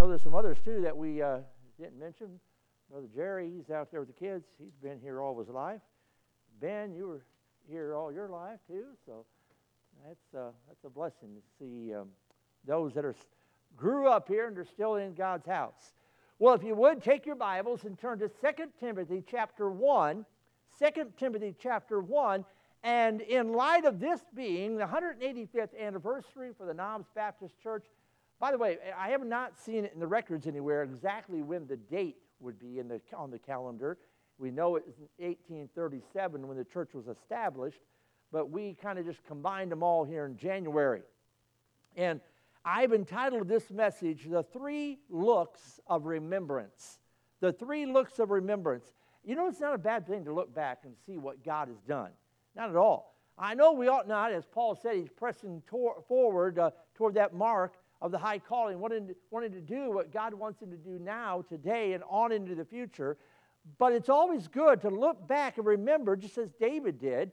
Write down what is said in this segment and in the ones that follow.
know there's some others too that we uh, didn't mention. Brother Jerry, he's out there with the kids. He's been here all his life. Ben, you were here all your life too, so that's uh, that's a blessing to see um, those that are grew up here and are still in God's house. Well, if you would take your Bibles and turn to 2 Timothy chapter 1, 2 Timothy chapter 1, and in light of this being the 185th anniversary for the Knobs Baptist Church, by the way, I have not seen it in the records anywhere exactly when the date would be in the, on the calendar. We know it was 1837 when the church was established, but we kind of just combined them all here in January. And I've entitled this message, The Three Looks of Remembrance. The Three Looks of Remembrance. You know, it's not a bad thing to look back and see what God has done. Not at all. I know we ought not, as Paul said, he's pressing tor- forward uh, toward that mark of the high calling, wanting to, wanting to do what God wants him to do now, today, and on into the future. But it's always good to look back and remember, just as David did,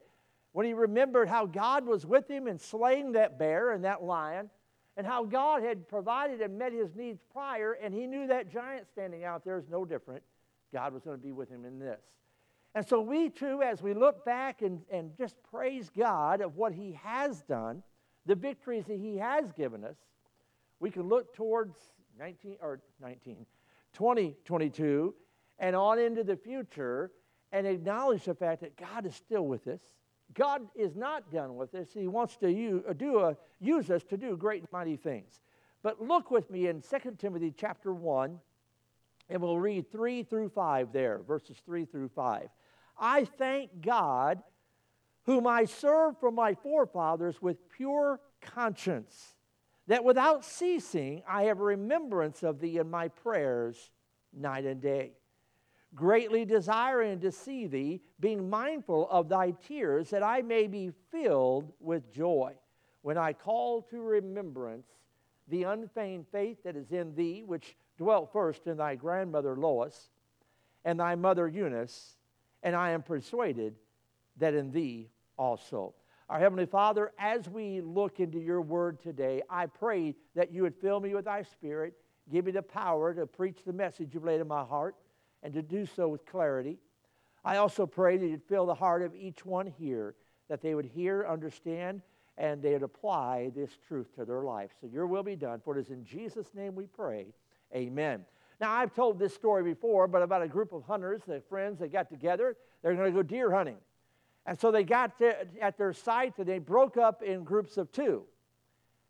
when he remembered how God was with him in slaying that bear and that lion, and how God had provided and met his needs prior, and he knew that giant standing out there is no different. God was going to be with him in this. And so we too, as we look back and, and just praise God of what he has done, the victories that he has given us, we can look towards 19 or 19, 2022 and on into the future and acknowledge the fact that God is still with us. God is not done with us. He wants to use, uh, do a, use us to do great and mighty things. But look with me in 2 Timothy chapter 1, and we'll read 3 through 5 there, verses 3 through 5. I thank God, whom I serve from my forefathers with pure conscience that without ceasing I have remembrance of thee in my prayers night and day, greatly desiring to see thee, being mindful of thy tears, that I may be filled with joy when I call to remembrance the unfeigned faith that is in thee, which dwelt first in thy grandmother Lois and thy mother Eunice, and I am persuaded that in thee also. Our Heavenly Father, as we look into your word today, I pray that you would fill me with thy spirit, give me the power to preach the message you've laid in my heart, and to do so with clarity. I also pray that you'd fill the heart of each one here, that they would hear, understand, and they would apply this truth to their life. So your will be done, for it is in Jesus' name we pray. Amen. Now, I've told this story before, but about a group of hunters, the friends, they got together. They're going to go deer hunting. And so they got at their site and they broke up in groups of two.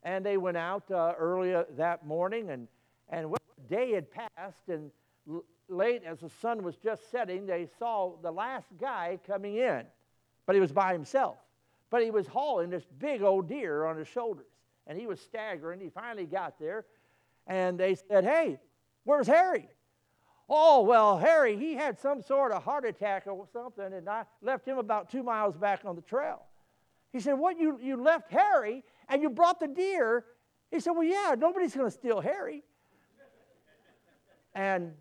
And they went out uh, early that morning, and, and day had passed, and l- late as the sun was just setting, they saw the last guy coming in. But he was by himself. But he was hauling this big old deer on his shoulders. And he was staggering. He finally got there, and they said, Hey, where's Harry? Oh, well, Harry, he had some sort of heart attack or something, and I left him about two miles back on the trail. He said, What, you, you left Harry and you brought the deer? He said, Well, yeah, nobody's going to steal Harry. and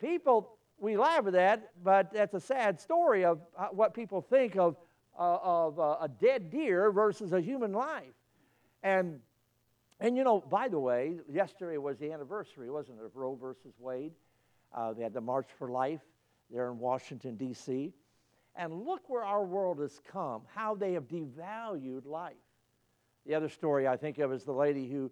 people, we laugh at that, but that's a sad story of uh, what people think of, uh, of uh, a dead deer versus a human life. And, and you know, by the way, yesterday was the anniversary, wasn't it, of Roe versus Wade? Uh, they had the March for Life there in Washington, D.C. And look where our world has come, how they have devalued life. The other story I think of is the lady who,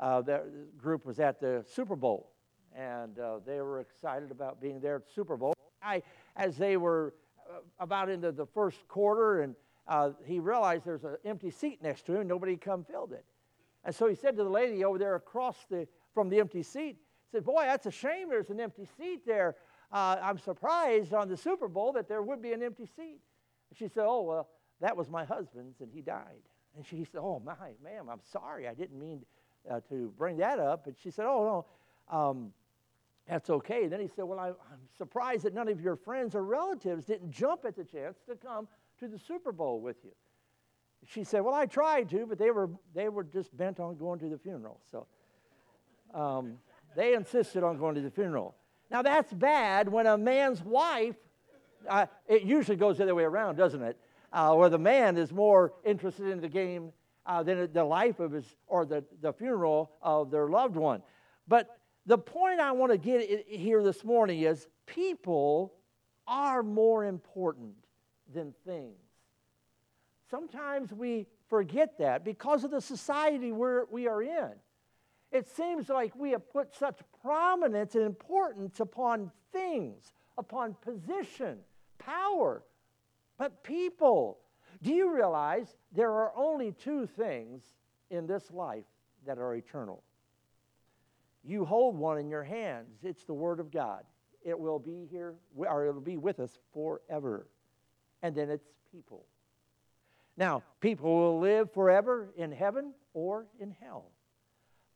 uh, the group was at the Super Bowl, and uh, they were excited about being there at Super Bowl. I, as they were uh, about into the first quarter, and uh, he realized there's an empty seat next to him, nobody come filled it. And so he said to the lady over there across the, from the empty seat, said, Boy, that's a shame there's an empty seat there. Uh, I'm surprised on the Super Bowl that there would be an empty seat. She said, Oh, well, that was my husband's and he died. And she said, Oh, my, ma'am, I'm sorry. I didn't mean uh, to bring that up. And she said, Oh, no, um, that's okay. And then he said, Well, I, I'm surprised that none of your friends or relatives didn't jump at the chance to come to the Super Bowl with you. She said, Well, I tried to, but they were, they were just bent on going to the funeral. So, um, they insisted on going to the funeral. Now, that's bad when a man's wife, uh, it usually goes the other way around, doesn't it? Uh, where the man is more interested in the game uh, than the life of his, or the, the funeral of their loved one. But The point I want to get here this morning is people are more important than things. Sometimes we forget that because of the society we're, we are in. It seems like we have put such prominence and importance upon things, upon position, power, but people. Do you realize there are only two things in this life that are eternal? You hold one in your hands. It's the Word of God. It will be here, or it'll be with us forever. And then it's people. Now, people will live forever in heaven or in hell.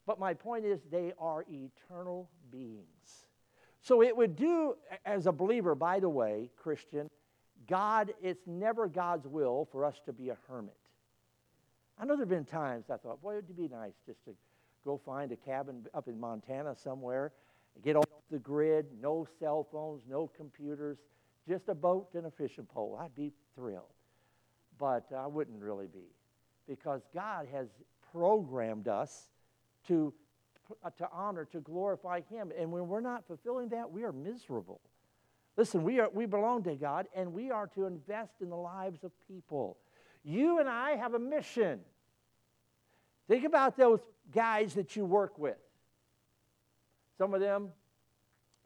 But my point is, they are eternal beings. So it would do, as a believer, by the way, Christian, God, it's never God's will for us to be a hermit. I know there have been times I thought, boy, it would be nice just to go find a cabin up in Montana somewhere, get off the grid, no cell phones, no computers, just a boat and a fishing pole. I'd be thrilled. But I wouldn't really be because God has programmed us to, uh, to honor, to glorify Him. And when we're not fulfilling that, we are miserable. Listen, we, are, we belong to God and we are to invest in the lives of people. You and I have a mission. Think about those guys that you work with. Some of them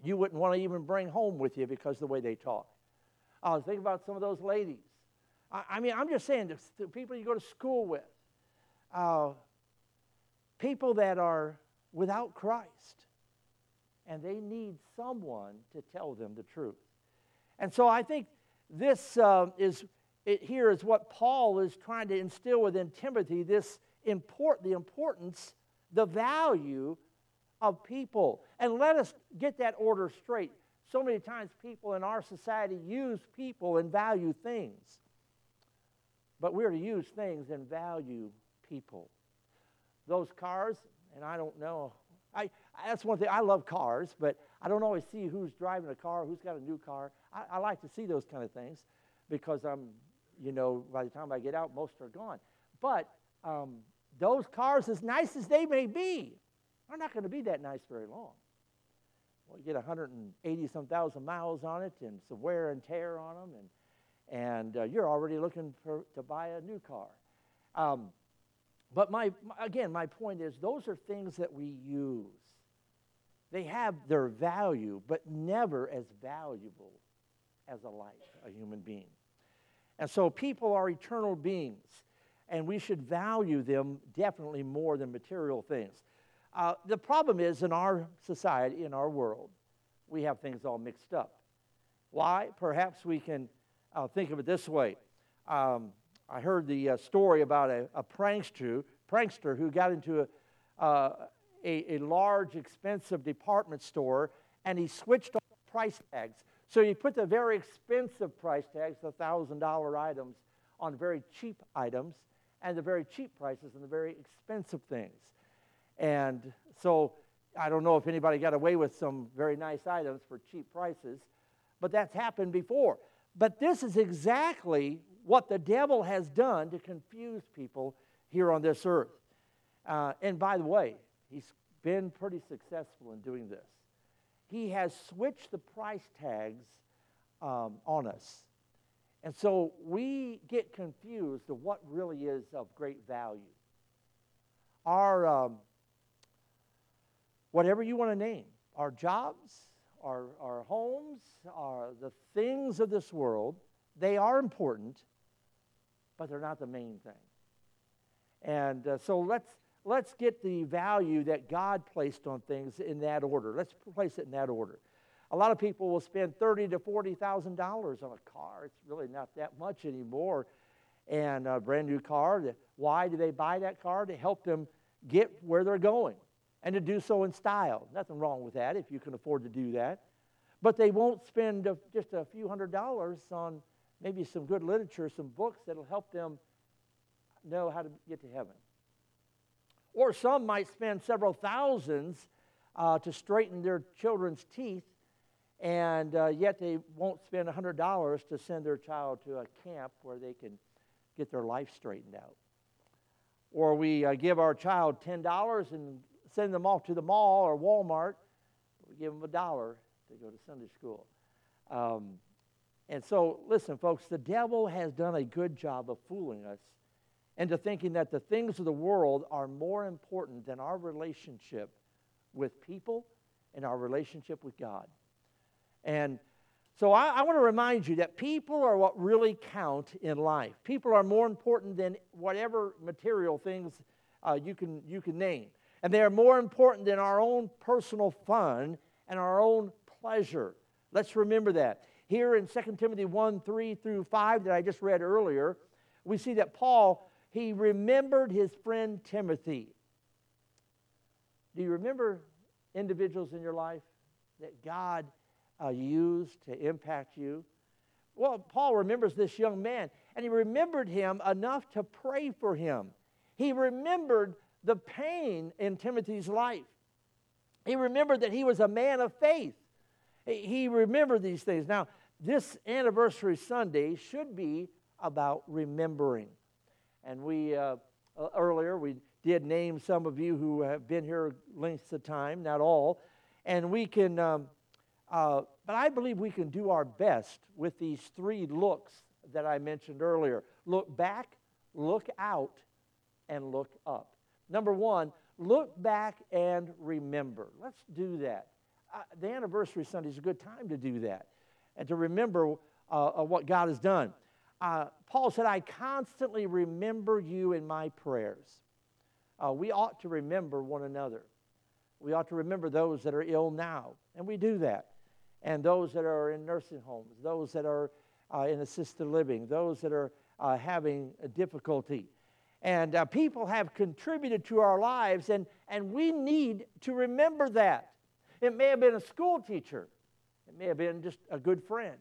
you wouldn't want to even bring home with you because of the way they talk. Uh, think about some of those ladies. I, I mean, I'm just saying, the, the, people you go to school with, uh, people that are without Christ, and they need someone to tell them the truth. And so I think this uh, is it here is what Paul is trying to instill within Timothy this import, the importance, the value of people. And let us get that order straight. So many times, people in our society use people and value things. But we're to use things and value people. Those cars, and I don't know, I, that's one thing. I love cars, but I don't always see who's driving a car, who's got a new car. I, I like to see those kind of things because I'm, you know, by the time I get out, most are gone. But um, those cars, as nice as they may be, are not going to be that nice very long. Well, you get 180 some thousand miles on it and some wear and tear on them, and, and uh, you're already looking for, to buy a new car. Um, but my, again, my point is those are things that we use. They have their value, but never as valuable as a life, a human being. And so people are eternal beings, and we should value them definitely more than material things. Uh, the problem is in our society, in our world, we have things all mixed up. Why? Perhaps we can uh, think of it this way. Um, I heard the uh, story about a, a, prankster, prankster who got into a, uh, a, a, large, expensive department store and he switched off price tags. So he put the very expensive price tags, the $1,000 items, on very cheap items and the very cheap prices on the very expensive things. And so I don't know if anybody got away with some very nice items for cheap prices, but that's happened before. But this is exactly what the devil has done to confuse people here on this earth. Uh, and by the way, he's been pretty successful in doing this. He has switched the price tags um, on us. And so we get confused of what really is of great value. Our, um, whatever you want to name, our jobs, our, our homes, our, the things of this world, they are important, but they're not the main thing. And uh, so let's, let's get the value that God placed on things in that order. Let's place it in that order. A lot of people will spend thirty to forty thousand dollars on a car. It's really not that much anymore, and a brand new car. Why do they buy that car? To help them get where they're going, and to do so in style. Nothing wrong with that if you can afford to do that. But they won't spend just a few hundred dollars on maybe some good literature, some books that'll help them know how to get to heaven. Or some might spend several thousands uh, to straighten their children's teeth, and uh, yet they won't spend $100 to send their child to a camp where they can get their life straightened out. Or we uh, give our child $10 and send them off to the mall or Walmart we give them a dollar to go to Sunday school. Um, and so, listen, folks, the devil has done a good job of fooling us into thinking that the things of the world are more important than our relationship with people and our relationship with God. And so I, I want to remind you that people are what really count in life. People are more important than whatever material things uh, you, can, you can name. And they are more important than our own personal fun and our own pleasure. Let's remember that. Here in 2 Timothy 1 3 through 5, that I just read earlier, we see that Paul, he remembered his friend Timothy. Do you remember individuals in your life that God uh, used to impact you? Well, Paul remembers this young man, and he remembered him enough to pray for him. He remembered the pain in Timothy's life. He remembered that he was a man of faith. He remembered these things. Now, this anniversary Sunday should be about remembering. And we, uh, uh earlier, we did name some of you who have been here lengths of time, not all. And we can, um, uh, but I believe we can do our best with these three looks that I mentioned earlier look back, look out, and look up. Number one, look back and remember. Let's do that. Uh, the anniversary Sunday is a good time to do that and to remember uh, what God has done. Uh, Paul said, I constantly remember you in my prayers. Uh, we ought to remember one another. We ought to remember those that are ill now, and we do that. And those that are in nursing homes, those that are uh, in assisted living, those that are uh, having difficulty. And uh, people have contributed to our lives, and, and we need to remember that. It may have been a school teacher, may have been just a good friend.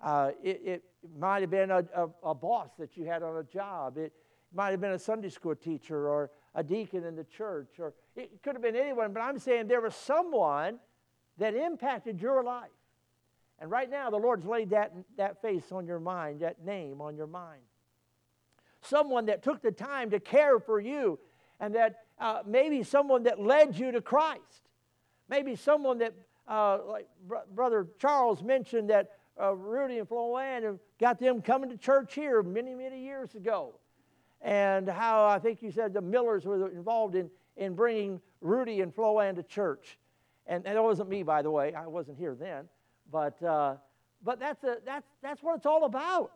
Uh, it, it, might have been a, a, a, boss that you had on a job. It might have been a Sunday school teacher or a deacon in the church, or it could have been anyone, but I'm saying there was someone that impacted your life. And right now, the Lord's laid that, that face on your mind, that name on your mind someone that took the time to care for you, and that uh, maybe someone that led you to Christ. Maybe someone that, uh, like Br- Brother Charles mentioned, that uh, Rudy and Floanne got them coming to church here many, many years ago. And how I think you said the Millers were involved in, in bringing Rudy and Floanne to church. And, and that wasn't me, by the way. I wasn't here then. But, uh, but that's, a, that's, that's what it's all about.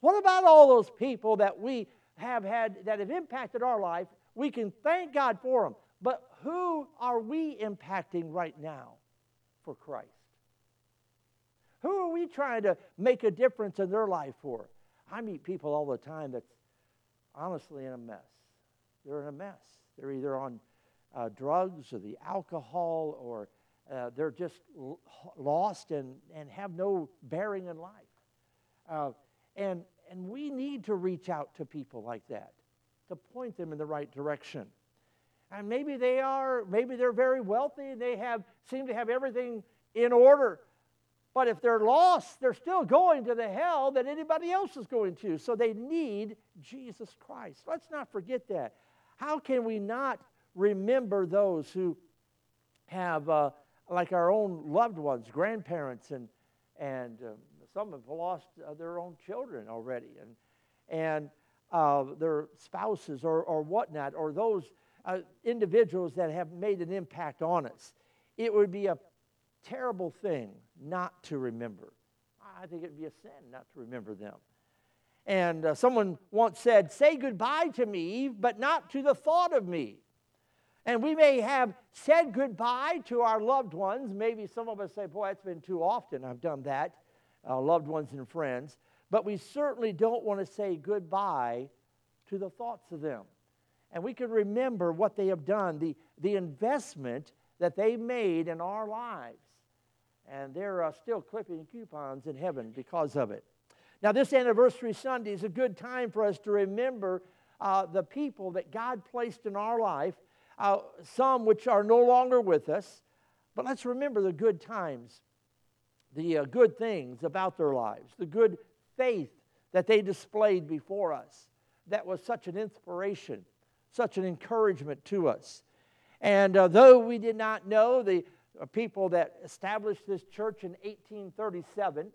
What about all those people that we have had that have impacted our life? We can thank God for them. But who are we impacting right now for Christ? Who are we trying to make a difference in their life for? I meet people all the time that's honestly in a mess. They're in a mess. They're either on uh, drugs or the alcohol or uh, they're just l- lost and, and have no bearing in life. Uh, and, and we need to reach out to people like that to point them in the right direction. And maybe they are, maybe they're very wealthy and they have seem to have everything in order. But if they're lost, they're still going to the hell that anybody else is going to. So they need Jesus Christ. Let's not forget that. How can we not remember those who have, uh, like our own loved ones, grandparents, and, and um, some have lost uh, their own children already, and, and uh, their spouses or, or whatnot, or those uh, individuals that have made an impact on us. It would be a terrible thing not to remember. I think it would be a sin not to remember them. And uh, someone once said, Say goodbye to me, but not to the thought of me. And we may have said goodbye to our loved ones. Maybe some of us say, Boy, it's been too often I've done that uh, loved ones and friends, but we certainly don't want to say goodbye to the thoughts of them. And we can remember what they have done, the, the investment that they made in our lives. And they're uh, still clipping coupons in heaven because of it. Now, this anniversary Sunday is a good time for us to remember uh, the people that God placed in our life, uh, some which are no longer with us. But let's remember the good times the uh, good things about their lives, the good faith that they displayed before us. That was such an inspiration, such an encouragement to us. And uh, though we did not know the, uh, people that established this church in 1837.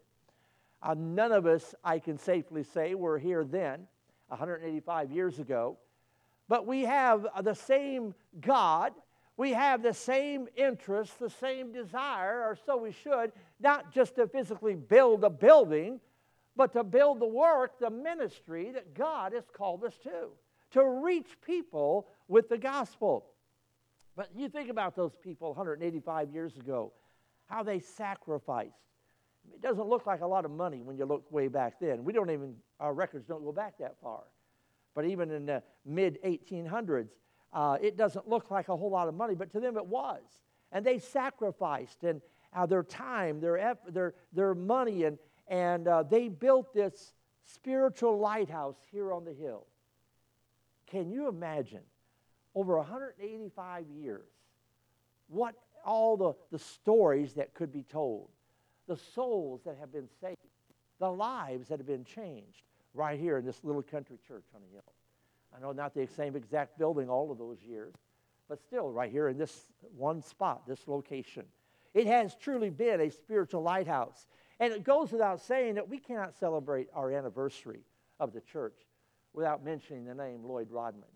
Uh, none of us, I can safely say, were here then, 185 years ago. But we have uh, the same God. We have the same interest, the same desire, or so we should, not just to physically build a building, but to build the work, the ministry that God has called us to, to reach people with the gospel. But you think about those people 185 years ago, how they sacrificed. It doesn't look like a lot of money when you look way back then. We don't even, our records don't go back that far. But even in the mid 1800s, uh, it doesn't look like a whole lot of money, but to them it was. And they sacrificed and uh, their time, their, effort, their, their money, and, and uh, they built this spiritual lighthouse here on the hill. Can you imagine over 185 years what all the, the stories that could be told, the souls that have been saved, the lives that have been changed right here in this little country church on the hill. I know not the same exact building all of those years, but still right here in this one spot, this location. It has truly been a spiritual lighthouse. And it goes without saying that we cannot celebrate our anniversary of the church without mentioning the name Lloyd Rodman,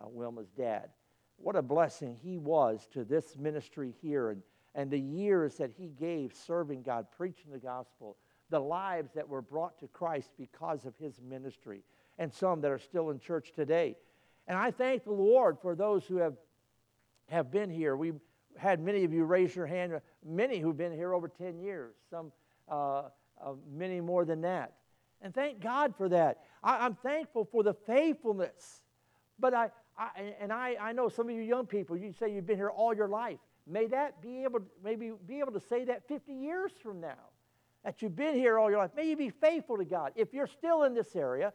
uh, Wilma's dad. What a blessing he was to this ministry here and, and the years that he gave serving God, preaching the gospel, the lives that were brought to Christ because of his ministry, and some that are still in church today. And I thank the Lord for those who have, have been here. We've had many of you raise your hand, many who've been here over 10 years, some uh, uh, many more than that. And thank God for that. I, am thankful for the faithfulness. But I, I and I, I know some of you young people, you say you've been here all your life. May that be able, maybe be able to say that 50 years from now, that you've been here all your life. May you be faithful to God. If you're still in this area,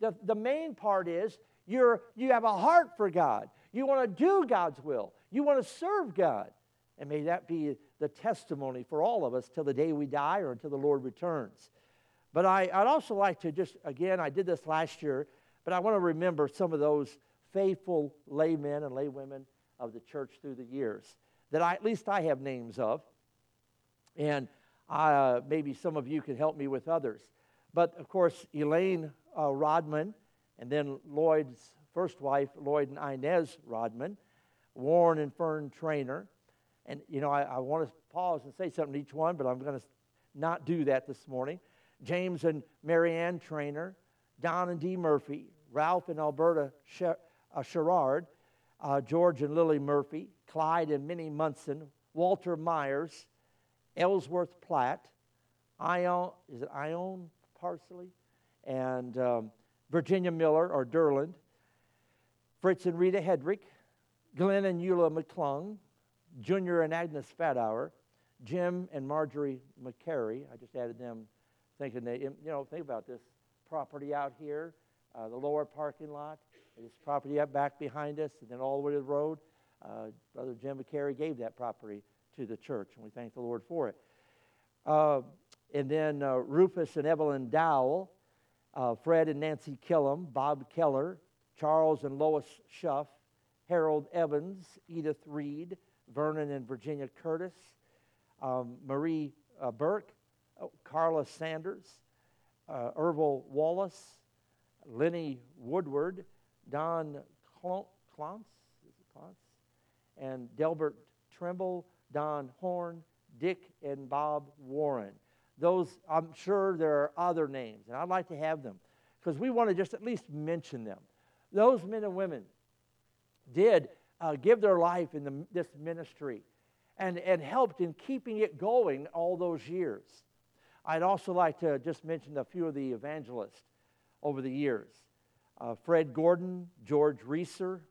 the, the main part is you're, you have a heart for God. You want to do God's will. You want to serve God. And may that be the testimony for all of us till the day we die or until the Lord returns. But I, would also like to just, again, I did this last year, but I want to remember some of those faithful laymen and laywomen of the church through the years that I, at least I have names of. And uh, maybe some of you can help me with others. But of course, Elaine uh, Rodman, and then Lloyd's first wife, Lloyd and Inez Rodman, Warren and Fern Trainer. And, you know, I, I want to pause and say something to each one, but I'm going to not do that this morning. James and Marianne Trainer, Don and Dee Murphy, Ralph and Alberta uh, Sherrard, uh, George and Lily Murphy, Clyde and Minnie Munson, Walter Myers, Ellsworth Platt, Ion, is it Ion Parsley? And um, Virginia Miller or Derland, Fritz and Rita Hedrick, Glenn and Eula McClung, Junior and Agnes Fathour, Jim and Marjorie McCary. I just added them thinking they, you know, think about this property out here, uh, the lower parking lot, this property up back behind us, and then all the way to the road. Uh, Brother Jim McCary gave that property to the church, and we thank the Lord for it. Uh, and then uh, Rufus and Evelyn Dowell, uh, Fred and Nancy Killam, Bob Keller, Charles and Lois Schuff, Harold Evans, Edith Reed, Vernon and Virginia Curtis, um, Marie uh, Burke, Carla Sanders, uh, Ervil Wallace, Lenny Woodward, Don Clance, and Delbert Trimble, Don Horn, Dick and Bob Warren. Those, I'm sure there are other names, and I'd like to have them because we want to just at least mention them. Those men and women did uh, give their life in the, this ministry and, and helped in keeping it going all those years. I'd also like to just mention a few of the evangelists over the years. Uh, Fred Gordon, George Reeser,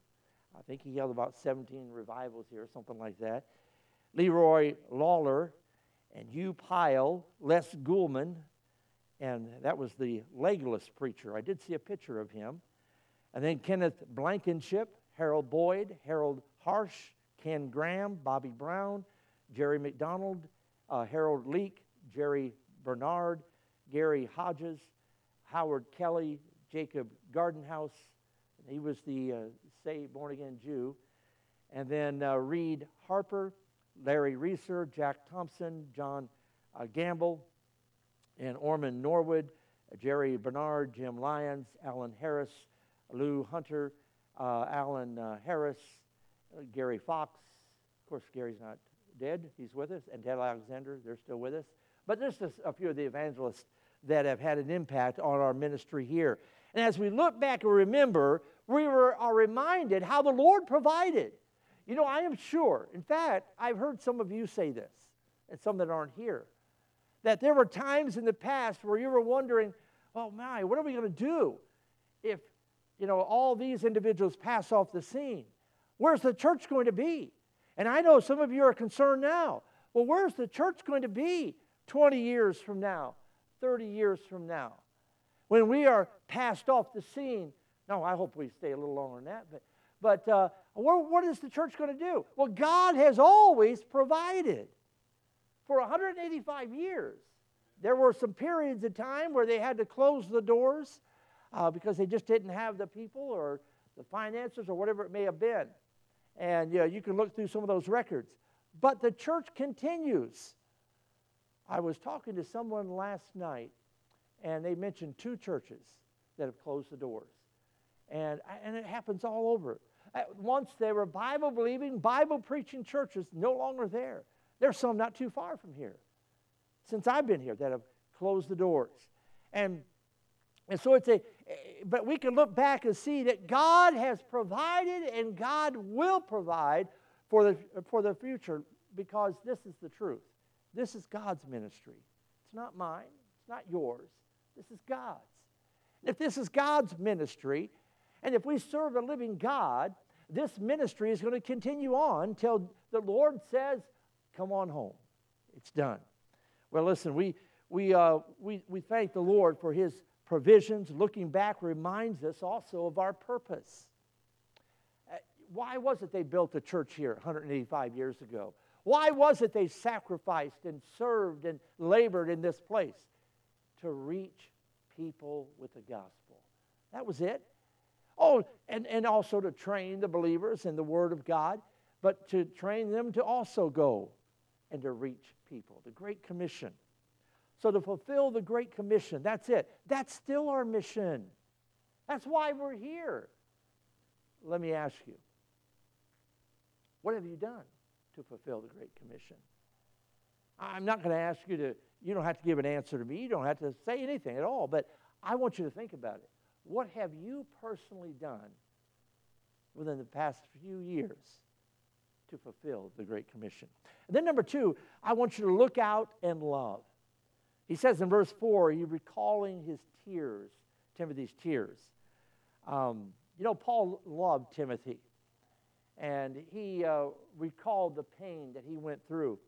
I think he held about 17 revivals here, something like that. Leroy Lawler and Hugh Pyle, Les Goulman, and that was the legless preacher. I did see a picture of him. And then Kenneth Blankenship, Harold Boyd, Harold Harsh, Ken Graham, Bobby Brown, Jerry McDonald, uh, Harold Leake, Jerry Bernard, Gary Hodges, Howard Kelly, Jacob Gartenhaus. He was the uh, saved born again Jew. And then uh, Reed Harper, Larry Reeser, Jack Thompson, John uh, Gamble, and Orman Norwood, Jerry Bernard, Jim Lyons, Alan Harris, Lou Hunter, uh, Alan uh, Harris, uh, Gary Fox. Of course, Gary's not dead, he's with us, and Ted Alexander, they're still with us. But just a few of the evangelists that have had an impact on our ministry here. And as we look back and remember, we were, are reminded how the Lord provided. You know, I am sure, in fact, I've heard some of you say this, and some that aren't here, that there were times in the past where you were wondering, oh my, what are we going to do if, you know, all these individuals pass off the scene? Where's the church going to be? And I know some of you are concerned now. Well, where's the church going to be 20 years from now, 30 years from now? When we are passed off the scene, no, I hope we stay a little longer than that, but, but uh, what, is the church going to do? Well, God has always provided. For 185 years, there were some periods of time where they had to close the doors uh, because they just didn't have the people or the finances or whatever it may have been. And know, you can look through some of those records. But the church continues. I was talking to someone last night, and they mentioned two churches that have closed the doors. And, and it happens all over. Once they were Bible believing, Bible preaching churches, no longer there. There's some not too far from here since I've been here that have closed the doors. And, and so it's a, but we can look back and see that God has provided and God will provide for the, for the future because this is the truth. This is God's ministry. It's not mine, it's not yours. This is God's. If this is God's ministry, and if we serve a living God, this ministry is going to continue on until the Lord says, Come on home. It's done. Well, listen, we, we, uh, we, we thank the Lord for his provisions. Looking back reminds us also of our purpose. Uh, why was it they built a church here 185 years ago? Why was it they sacrificed and served and labored in this place? To reach people with the gospel. That was it. Oh, and, and also to train the believers in the Word of God, but to train them to also go and to reach people. The Great Commission. So, to fulfill the Great Commission, that's it. That's still our mission. That's why we're here. Let me ask you what have you done to fulfill the Great Commission? I'm not going to ask you to, you don't have to give an answer to me. You don't have to say anything at all, but I want you to think about it. What have you personally done within the past few years to fulfill the Great Commission? And then, number two, I want you to look out and love. He says in verse 4, he recalling his tears, Timothy's tears. Um, you know, Paul loved Timothy, and he uh, recalled the pain that he went through.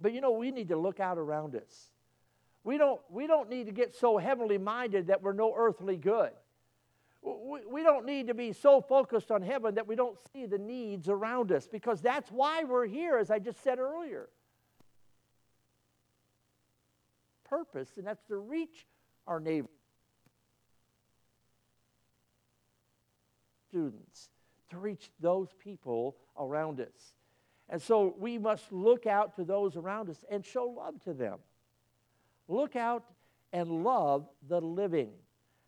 But you know, we need to look out around us. We don't, we don't need to get so heavenly minded that we're no earthly good. We, we don't need to be so focused on heaven that we don't see the needs around us because that's why we're here, as I just said earlier. Purpose, and that's to reach our neighbors. Students, to reach those people around us. And so we must look out to those around us and show love to them. Look out and love the living.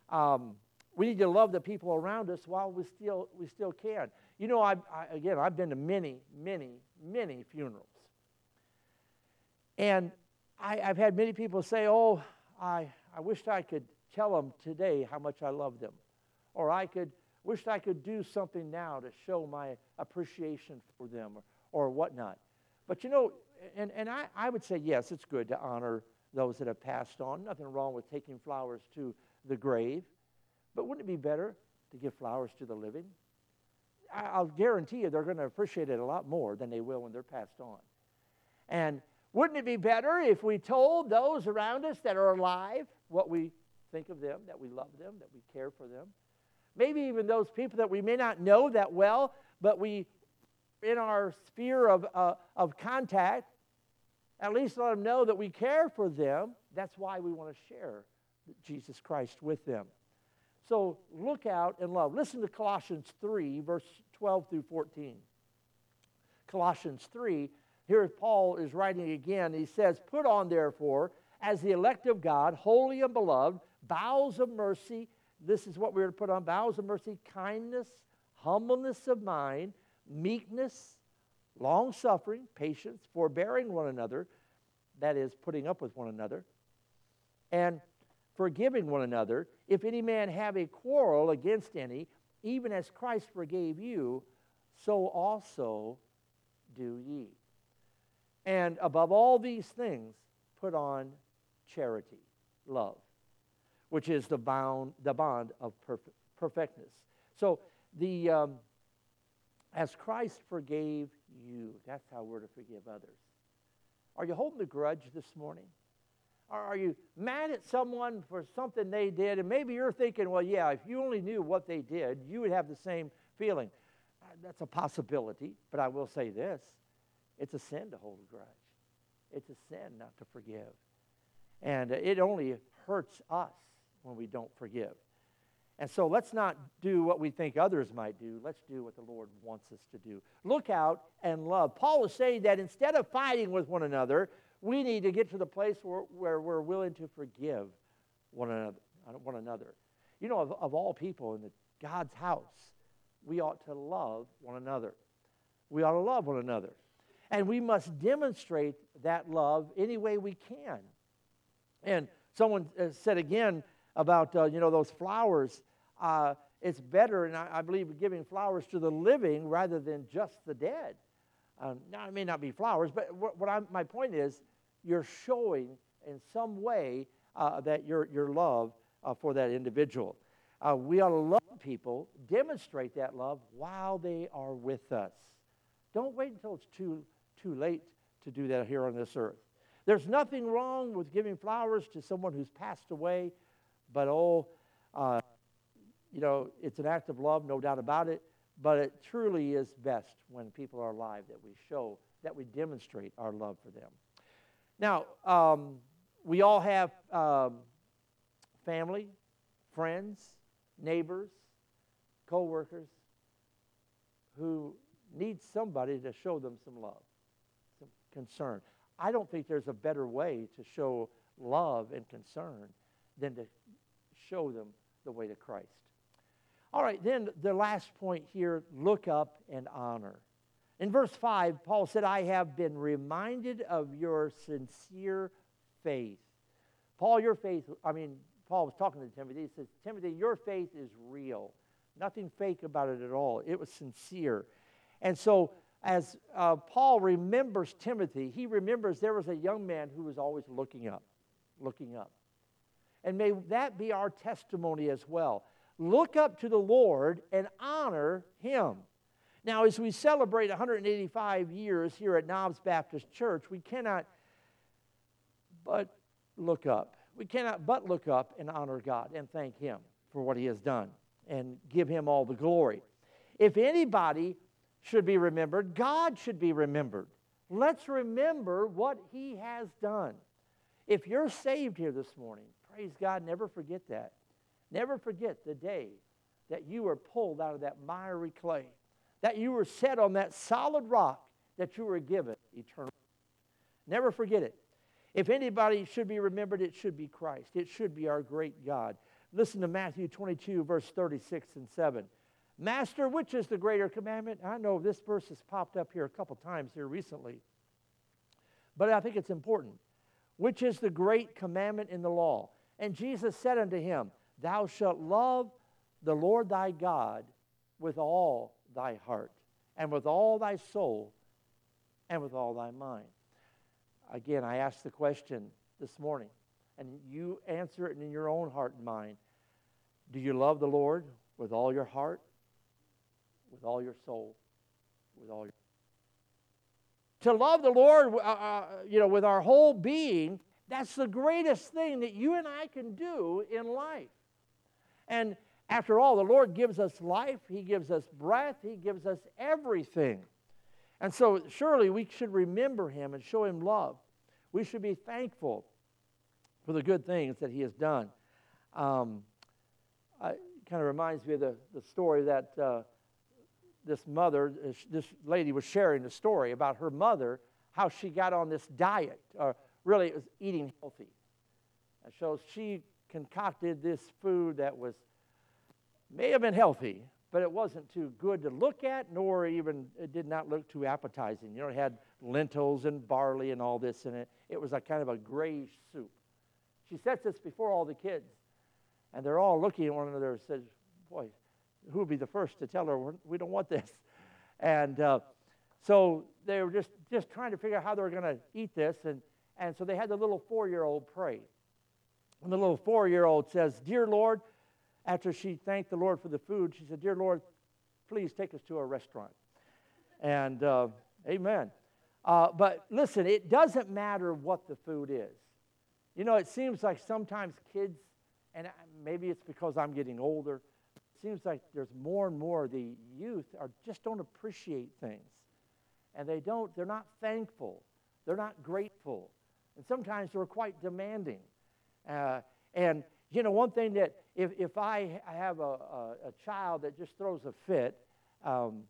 Um, we need to love the people around us while we still, we still can. You know, I, I, again, I've been to many, many, many funerals. And I, have had many people say, oh, I, I wished I could tell them today how much I love them. Or I could, wished I could do something now to show my appreciation for them or, or whatnot. But you know, and, and I, I would say, yes, it's good to honor those that have passed on. Nothing wrong with taking flowers to the grave. But wouldn't it be better to give flowers to the living? I'll guarantee you they're going to appreciate it a lot more than they will when they're passed on. And wouldn't it be better if we told those around us that are alive what we think of them, that we love them, that we care for them? Maybe even those people that we may not know that well, but we, in our sphere of, uh, of contact, at least let them know that we care for them. That's why we want to share Jesus Christ with them. So look out and love. Listen to Colossians 3, verse 12 through 14. Colossians 3, here Paul is writing again. He says, Put on, therefore, as the elect of God, holy and beloved, bowels of mercy. This is what we're to put on bowels of mercy, kindness, humbleness of mind, meekness, long suffering, patience, forbearing one another, that is, putting up with one another, and forgiving one another. If any man have a quarrel against any, even as Christ forgave you, so also do ye. And above all these things, put on charity, love, which is the, bound, the bond of perfect, perfectness. So, the, um, as Christ forgave you, that's how we're to forgive others. Are you holding a grudge this morning? Are you mad at someone for something they did? And maybe you're thinking, well, yeah, if you only knew what they did, you would have the same feeling. Uh, that's a possibility, but I will say this it's a sin to hold a grudge, it's a sin not to forgive. And it only hurts us when we don't forgive. And so let's not do what we think others might do. Let's do what the Lord wants us to do. Look out and love. Paul is saying that instead of fighting with one another, we need to get to the place where, where we're willing to forgive one another. One another. You know, of, of all people in the, God's house, we ought to love one another. We ought to love one another. And we must demonstrate that love any way we can. And someone uh, said again about, uh, you know, those flowers. Uh, it's better, and I, I, believe, giving flowers to the living rather than just the dead. Um, now, it may not be flowers, but what, what I'm, my point is, you're showing in some way uh, that your, your love uh, for that individual. Uh, we ought to love people, demonstrate that love while they are with us. Don't wait until it's too, too late to do that here on this earth. There's nothing wrong with giving flowers to someone who's passed away, but oh, uh, you know, it's an act of love, no doubt about it, but it truly is best when people are alive that we show, that we demonstrate our love for them. Now, um, we all have um, family, friends, neighbors, co workers who need somebody to show them some love, some concern. I don't think there's a better way to show love and concern than to show them the way to Christ. All right, then the last point here look up and honor. In verse 5, Paul said, I have been reminded of your sincere faith. Paul, your faith, I mean, Paul was talking to Timothy. He says, Timothy, your faith is real. Nothing fake about it at all. It was sincere. And so, as uh, Paul remembers Timothy, he remembers there was a young man who was always looking up, looking up. And may that be our testimony as well. Look up to the Lord and honor him. Now, as we celebrate 185 years here at Knobs Baptist Church, we cannot but look up. We cannot but look up and honor God and thank Him for what He has done and give Him all the glory. If anybody should be remembered, God should be remembered. Let's remember what He has done. If you're saved here this morning, praise God, never forget that. Never forget the day that you were pulled out of that miry clay that you were set on that solid rock that you were given eternal. Never forget it. If anybody should be remembered, it should be Christ. It should be our great God. Listen to Matthew 22, verse 36 and 7. Master, which is the greater commandment? I know this verse has popped up here a couple times here recently, but I think it's important. Which is the great commandment in the law? And Jesus said unto him, Thou shalt love the Lord thy God with all thy heart, and with all thy soul, and with all thy mind. Again, I ask the question this morning, and you answer it in your own heart and mind. Do you love the Lord with all your heart, with all your soul, with all your to love the Lord, uh, uh, you know, with our whole being, that's the greatest thing that you and I can do in life. And after all, the Lord gives us life, He gives us breath, He gives us everything. And so, surely we should remember Him and show Him love. We should be thankful for the good things that He has done. Um, it kind of reminds me of the, the story that uh, this mother, this lady was sharing the story about her mother how she got on this diet, or really it was eating healthy. And so she concocted this food that was may have been healthy, but it wasn't too good to look at, nor even it did not look too appetizing. You know, it had lentils and barley and all this in it. It was a kind of a grayish soup. She sets this before all the kids, and they're all looking at one another and says, "Boy, who would be the first to tell her we don't want this?" And uh, so they were just just trying to figure out how they were going to eat this, and and so they had the little four-year-old pray. And the little four-year-old says, "Dear Lord." after she thanked the Lord for the food, she said, Dear Lord, please take us to a restaurant. And uh, amen. Uh, but listen, it doesn't matter what the food is. You know, it seems like sometimes kids, and maybe it's because I'm getting older, it seems like there's more and more the youth are just don't appreciate things. And they don't, they're not thankful. They're not grateful. And sometimes they're quite demanding. Uh, and you know, one thing that if, if I have a, a, a child that just throws a fit, um,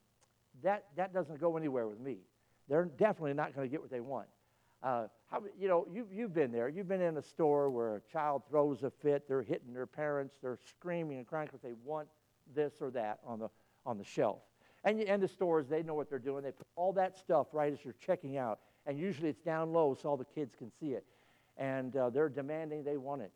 that, that doesn't go anywhere with me. They're definitely not going to get what they want. Uh, how, you know, you, you've been there. You've been in a store where a child throws a fit. They're hitting their parents. They're screaming and crying because they want this or that on the, on the shelf. And, and the stores, they know what they're doing. They put all that stuff right as you're checking out. And usually it's down low so all the kids can see it. And uh, they're demanding they want it.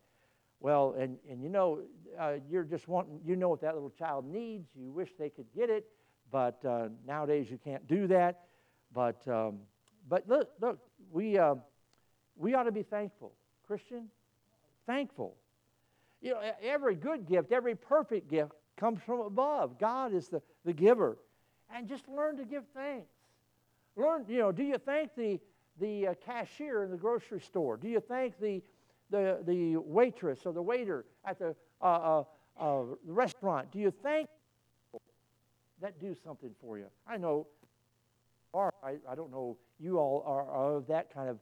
Well, and, and you know, uh, you're just wanting, you know what that little child needs. You wish they could get it, but uh, nowadays you can't do that. But, um, but look, look we, uh, we ought to be thankful. Christian, thankful. You know, every good gift, every perfect gift comes from above. God is the, the giver. And just learn to give thanks. Learn, you know, do you thank the, the uh, cashier in the grocery store? Do you thank the, the, the waitress or the waiter at the uh, uh, uh, restaurant? Do you thank that do something for you? I know, or I, I don't know, you all are, of that kind of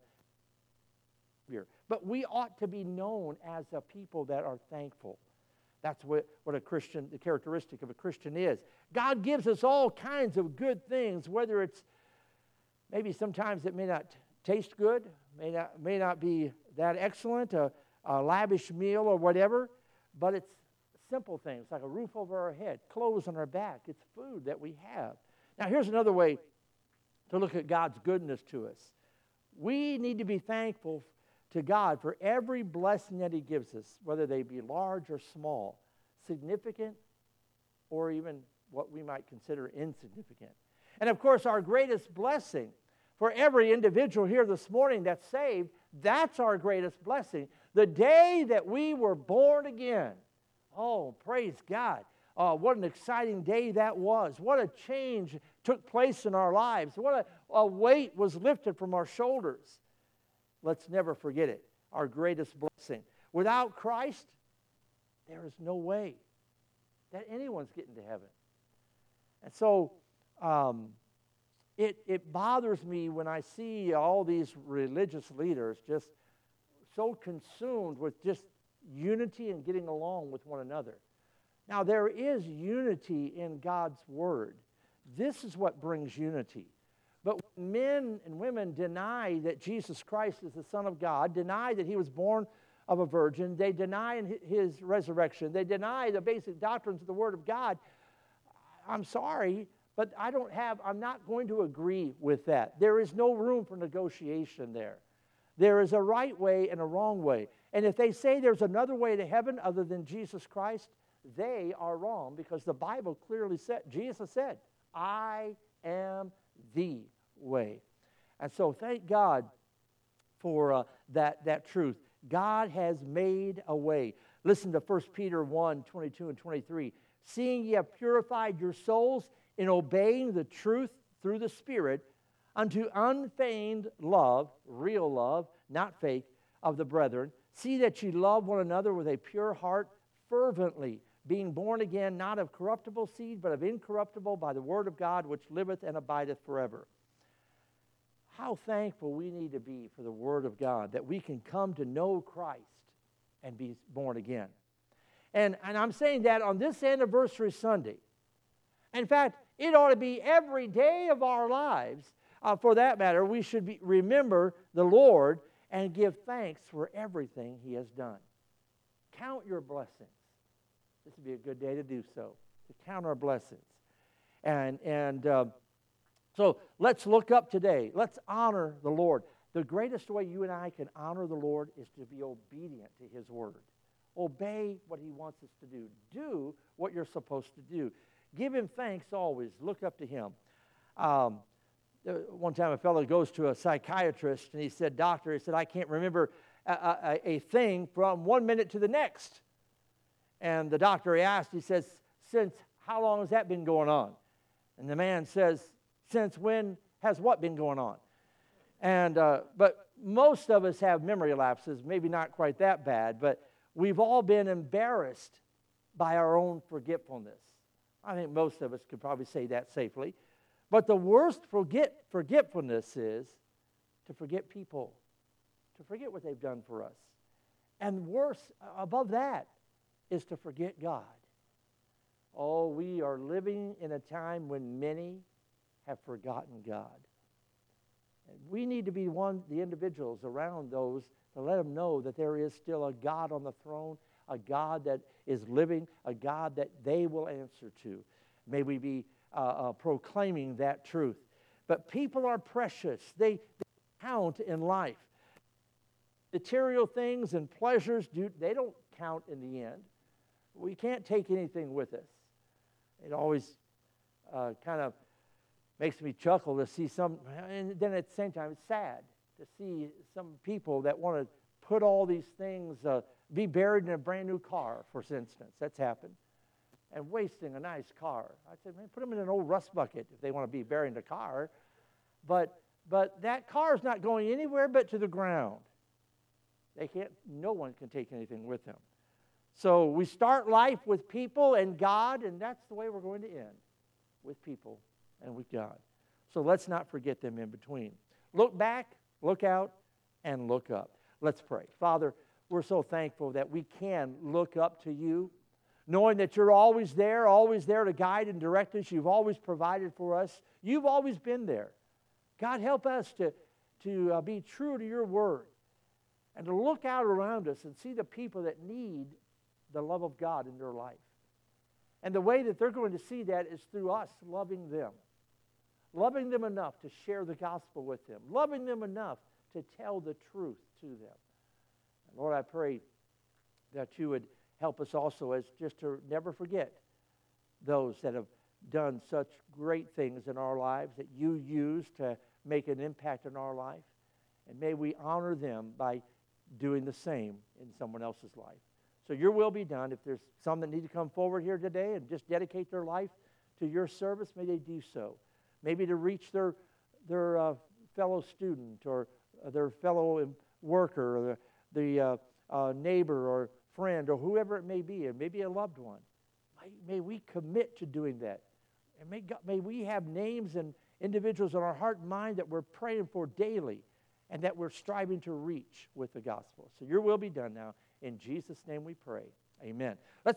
here. But we ought to be known as a people that are thankful. That's what, what a Christian, the characteristic of a Christian is. God gives us all kinds of good things, whether it's maybe sometimes it may not taste good, may not, may not be that excellent, a, a lavish meal or whatever, but it's simple things like a roof over our head, clothes on our back. It's food that we have. Now, here's another way to look at God's goodness to us. We need to be thankful to God for every blessing that He gives us, whether they be large or small, significant or even what we might consider insignificant. And of course, our greatest blessing for every individual here this morning that's saved, that's our greatest blessing. The day that we were born again. Oh, praise God. Oh, what an exciting day that was. What a change took place in our lives. What a, a weight was lifted from our shoulders. Let's never forget it. Our greatest blessing. Without Christ, there is no way that anyone's getting to heaven. And so, um, it, it bothers me when I see all these religious leaders just so consumed with just unity and getting along with one another. Now, there is unity in God's Word. This is what brings unity. But men and women deny that Jesus Christ is the Son of God, deny that he was born of a virgin, they deny his resurrection, they deny the basic doctrines of the Word of God, I'm sorry, but I don't have, I'm not going to agree with that. There is no room for negotiation there. There is a right way and a wrong way. And if they say there's another way to heaven other than Jesus Christ, they are wrong because the Bible clearly said, Jesus said, I am the way. And so thank God for uh, that, that truth. God has made a way. Listen to 1 Peter 1 22 and 23. Seeing ye have purified your souls in obeying the truth through the Spirit unto unfeigned love, real love, not fake, of the brethren. See that ye love one another with a pure heart fervently, being born again, not of corruptible seed, but of incorruptible by the word of God, which liveth and abideth forever. How thankful we need to be for the word of God, that we can come to know Christ and be born again. And, and I'm saying that on this anniversary Sunday. In fact, it ought to be every day of our lives. uh, for that matter, we should be, remember the Lord and give thanks for everything He has done. Count your blessings. This would be a good day to do so, to count our blessings. And, and uh, so let's look up today. Let's honor the Lord. The greatest way you and I can honor the Lord is to be obedient to His word. Obey what He wants us to do. Do what you're supposed to do. Give Him thanks always. Look up to Him. Um, one time a fellow goes to a psychiatrist and he said, Doctor, he said, I can't remember a, a, a thing from one minute to the next. And the doctor he asked, he says, Since how long has that been going on? And the man says, Since when has what been going on? And, uh, but most of us have memory lapses, maybe not quite that bad, but we've all been embarrassed by our own forgetfulness. I think most of us could probably say that safely. But the worst forget, forgetfulness is to forget people, to forget what they've done for us. And worse, above that, is to forget God. Oh, we are living in a time when many have forgotten God. And we need to be one, the individuals around those to let them know that there is still a God on the throne, a God that is living, a God that they will answer to. May we be uh, uh, proclaiming that truth. But people are precious, they, they count in life. Material things and pleasures, do, they don't count in the end. We can't take anything with us. It always uh, kind of makes me chuckle to see some, and then at the same time, it's sad to see some people that want to put all these things, uh, be buried in a brand new car, for instance. That's happened and wasting a nice car. I said, man, put them in an old rust bucket if they want to be buried in the car. But, but that car is not going anywhere but to the ground. They can't, no one can take anything with them. So we start life with people and God, and that's the way we're going to end with people and with God. So let's not forget them in between. Look back, look out, and look up. Let's pray. Father, we're so thankful that we can look up to you knowing that you're always there, always there to guide and direct us. You've always provided for us. You've always been there. God, help us to, to uh, be true to your word and to look out around us and see the people that need the love of God in their life. And the way that they're going to see that is through us loving them, loving them enough to share the gospel with them, loving them enough to tell the truth to them. Lord, I pray that you would help us also as just to never forget those that have done such great things in our lives that you use to make an impact in our life. And may we honor them by doing the same in someone else's life. So your will be done. If there's some that need to come forward here today and just dedicate their life to your service, may they do so. Maybe to reach their, their uh, fellow student or their fellow worker or the uh, uh neighbor or friend or whoever it may be, and maybe a loved one. May, may we commit to doing that. And may, God, may we have names and individuals in our heart and mind that we're praying for daily and that we're striving to reach with the gospel. So your will be done now. In Jesus' name we pray. Amen. Let's